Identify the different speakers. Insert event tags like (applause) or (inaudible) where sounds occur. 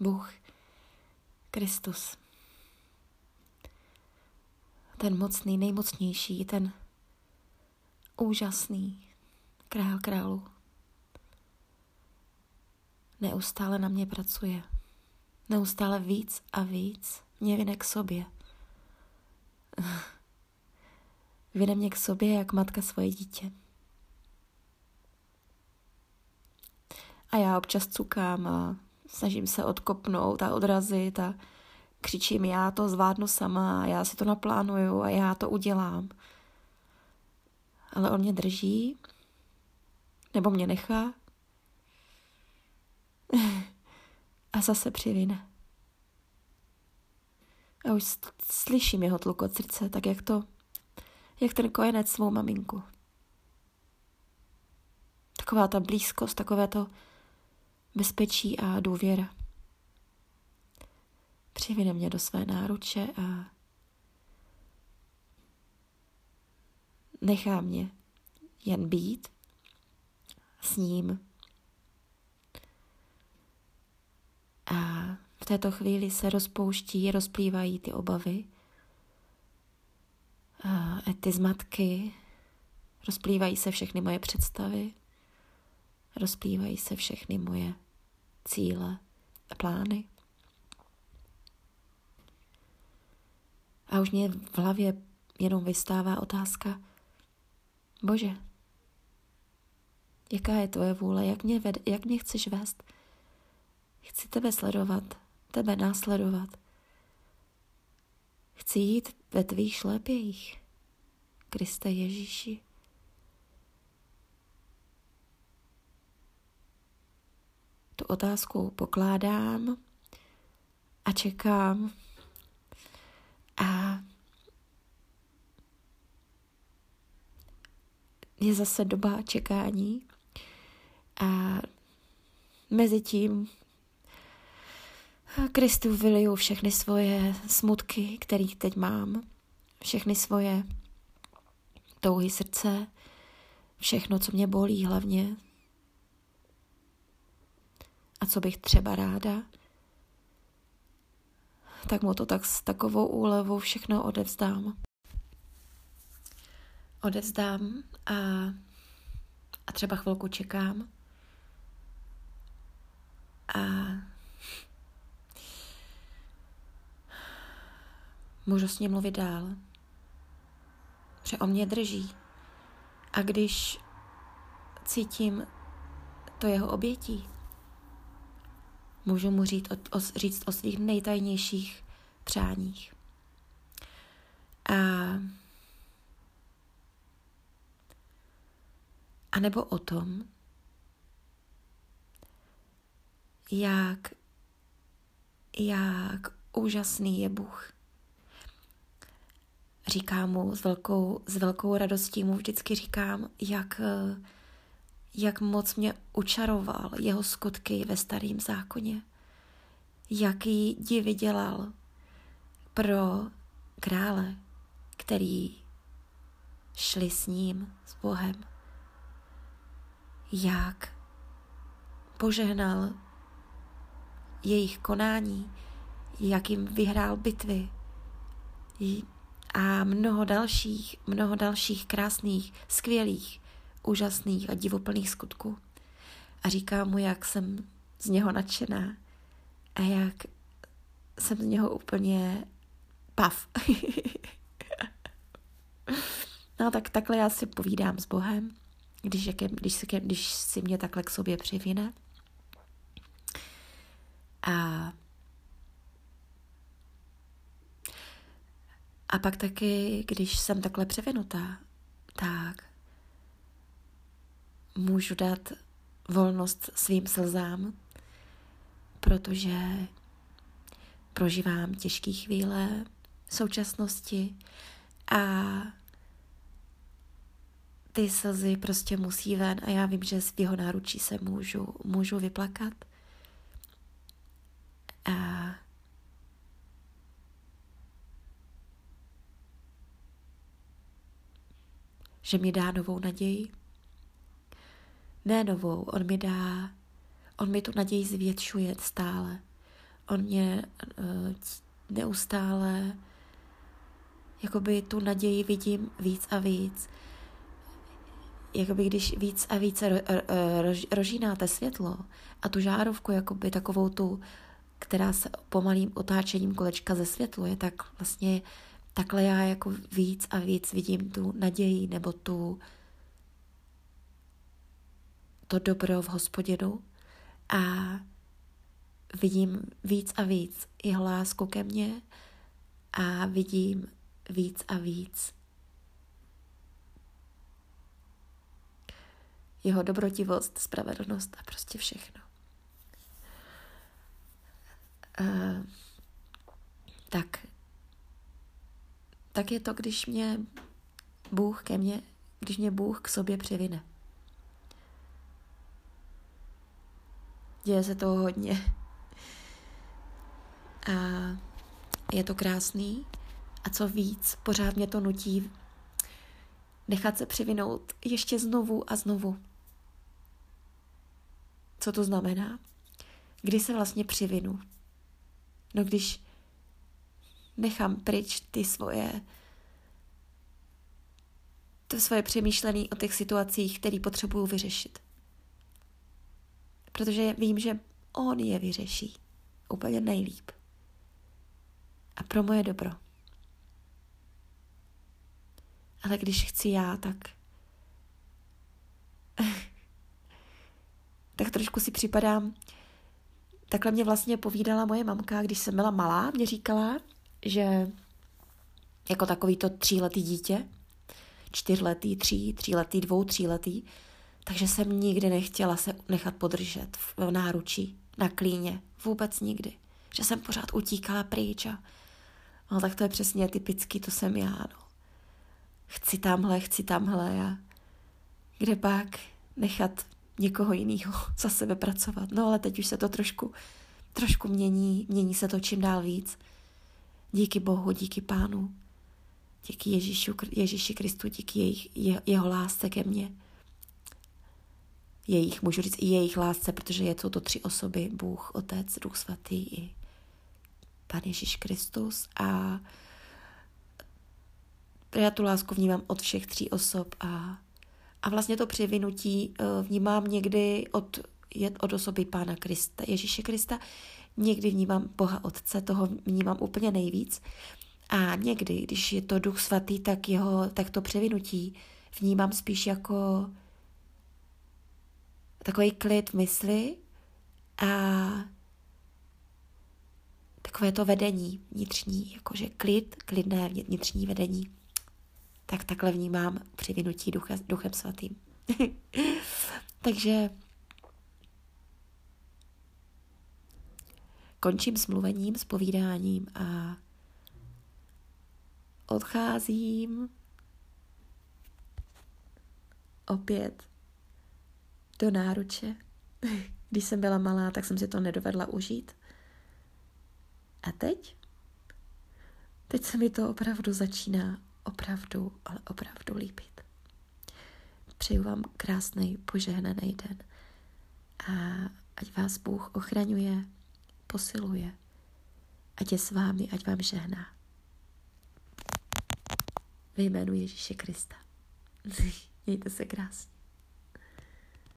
Speaker 1: Bůh, Kristus. Ten mocný, nejmocnější, ten úžasný král králu. Neustále na mě pracuje. Neustále víc a víc mě vyne k sobě. (laughs) Vyne mě k sobě jak matka svoje dítě. A já občas cukám a snažím se odkopnout a odrazit a křičím, já to zvládnu sama, já si to naplánuju a já to udělám. Ale on mě drží, nebo mě nechá (laughs) a zase přivine. A už slyším jeho tlukot srdce, tak jak to, jak ten kojenec svou maminku. Taková ta blízkost, takové to bezpečí a důvěra. Přivine mě do své náruče a nechá mě jen být s ním. A v této chvíli se rozpouští, rozplývají ty obavy, a ty zmatky, rozplývají se všechny moje představy, rozplývají se všechny moje cíle a plány. A už mě v hlavě jenom vystává otázka, Bože, jaká je tvoje vůle, jak mě, ved, jak mě chceš vést? Chci tebe sledovat, tebe následovat. Chci jít ve tvých šlépějích, Kriste Ježíši. Tu otázku pokládám a čekám. A je zase doba čekání. A mezi tím Kristu vyliju všechny svoje smutky, kterých teď mám, všechny svoje touhy srdce, všechno, co mě bolí hlavně a co bych třeba ráda, tak mu to tak s takovou úlevou všechno odevzdám. Odevzdám a, a třeba chvilku čekám. A můžu s ním mluvit dál. Že o mě drží. A když cítím to jeho obětí, můžu mu říct o, o, říct o svých nejtajnějších přáních. A, a nebo o tom, jak, jak úžasný je Bůh. Říkám mu s velkou, s velkou radostí, mu vždycky říkám, jak, jak moc mě učaroval jeho skutky ve starém zákoně. Jaký divy dělal pro krále, který šli s ním, s Bohem. Jak požehnal jejich konání, jak jim vyhrál bitvy a mnoho dalších, mnoho dalších krásných, skvělých úžasných a divoplných skutků. A říká mu, jak jsem z něho nadšená a jak jsem z něho úplně pav. (laughs) no tak takhle já si povídám s Bohem, když, jak, když, si, když si mě takhle k sobě přivine. A a pak taky, když jsem takhle převinutá, tak můžu dát volnost svým slzám, protože prožívám těžké chvíle v současnosti a ty slzy prostě musí ven a já vím, že z jeho náručí se můžu, můžu vyplakat. A že mi dá novou naději ne novou, on mi dá, on mi tu naději zvětšuje stále. on mě uh, neustále jakoby tu naději vidím víc a víc. Jakoby když víc a více ro, ro, rožínáte světlo a tu žárovku, jakoby takovou tu, která se pomalým otáčením kolečka ze světlo je, tak vlastně takhle já jako víc a víc vidím tu naději nebo tu to dobro v hospodinu a vidím víc a víc jeho lásku ke mně a vidím víc a víc jeho dobrotivost, spravedlnost a prostě všechno. Uh, tak, tak je to, když mě Bůh ke mně, když mě Bůh k sobě přivine. Děje se toho hodně. A je to krásný. A co víc, pořád mě to nutí nechat se přivinout ještě znovu a znovu. Co to znamená? Kdy se vlastně přivinu? No když nechám pryč ty svoje to svoje přemýšlení o těch situacích, které potřebuju vyřešit. Protože vím, že on je vyřeší úplně nejlíp. A pro moje dobro. Ale když chci já, tak (laughs) tak trošku si připadám, takhle mě vlastně povídala moje mamka, když jsem byla malá, mě říkala, že jako takový to tříletý dítě, čtyřletý, tří, tříletý, dvou, tříletý, takže jsem nikdy nechtěla se nechat podržet v náručí, na klíně, vůbec nikdy. Že jsem pořád utíkala pryč a no, tak to je přesně typický, to jsem já, no. Chci tamhle, chci tamhle a kde pak nechat někoho jiného (laughs) za sebe pracovat. No ale teď už se to trošku, trošku mění, mění se to čím dál víc. Díky Bohu, díky Pánu, díky Ježíšu, Ježíši Kristu, díky jejich, je, jeho lásce ke mně. Jejich, můžu říct i jejich lásce, protože je to tři osoby, Bůh, Otec, Duch Svatý i Pán Ježíš Kristus a já tu lásku vnímám od všech tří osob a a vlastně to přivinutí eh, vnímám někdy od, od osoby Pána Krista, Ježíše Krista, někdy vnímám Boha Otce, toho vnímám úplně nejvíc. A někdy, když je to Duch Svatý, tak, jeho, tak to převinutí vnímám spíš jako takový klid v mysli a takové to vedení vnitřní, jakože klid, klidné vnitřní vedení tak takhle vnímám přivinutí ducha, duchem svatým. (laughs) Takže končím s mluvením, s povídáním a odcházím opět do náruče. (laughs) Když jsem byla malá, tak jsem si to nedovedla užít. A teď? Teď se mi to opravdu začíná opravdu, ale opravdu líbit. Přeju vám krásný, požehnaný den a ať vás Bůh ochraňuje, posiluje, ať je s vámi, ať vám žehná. Ve jménu Ježíše Krista. (laughs) Mějte se krásně.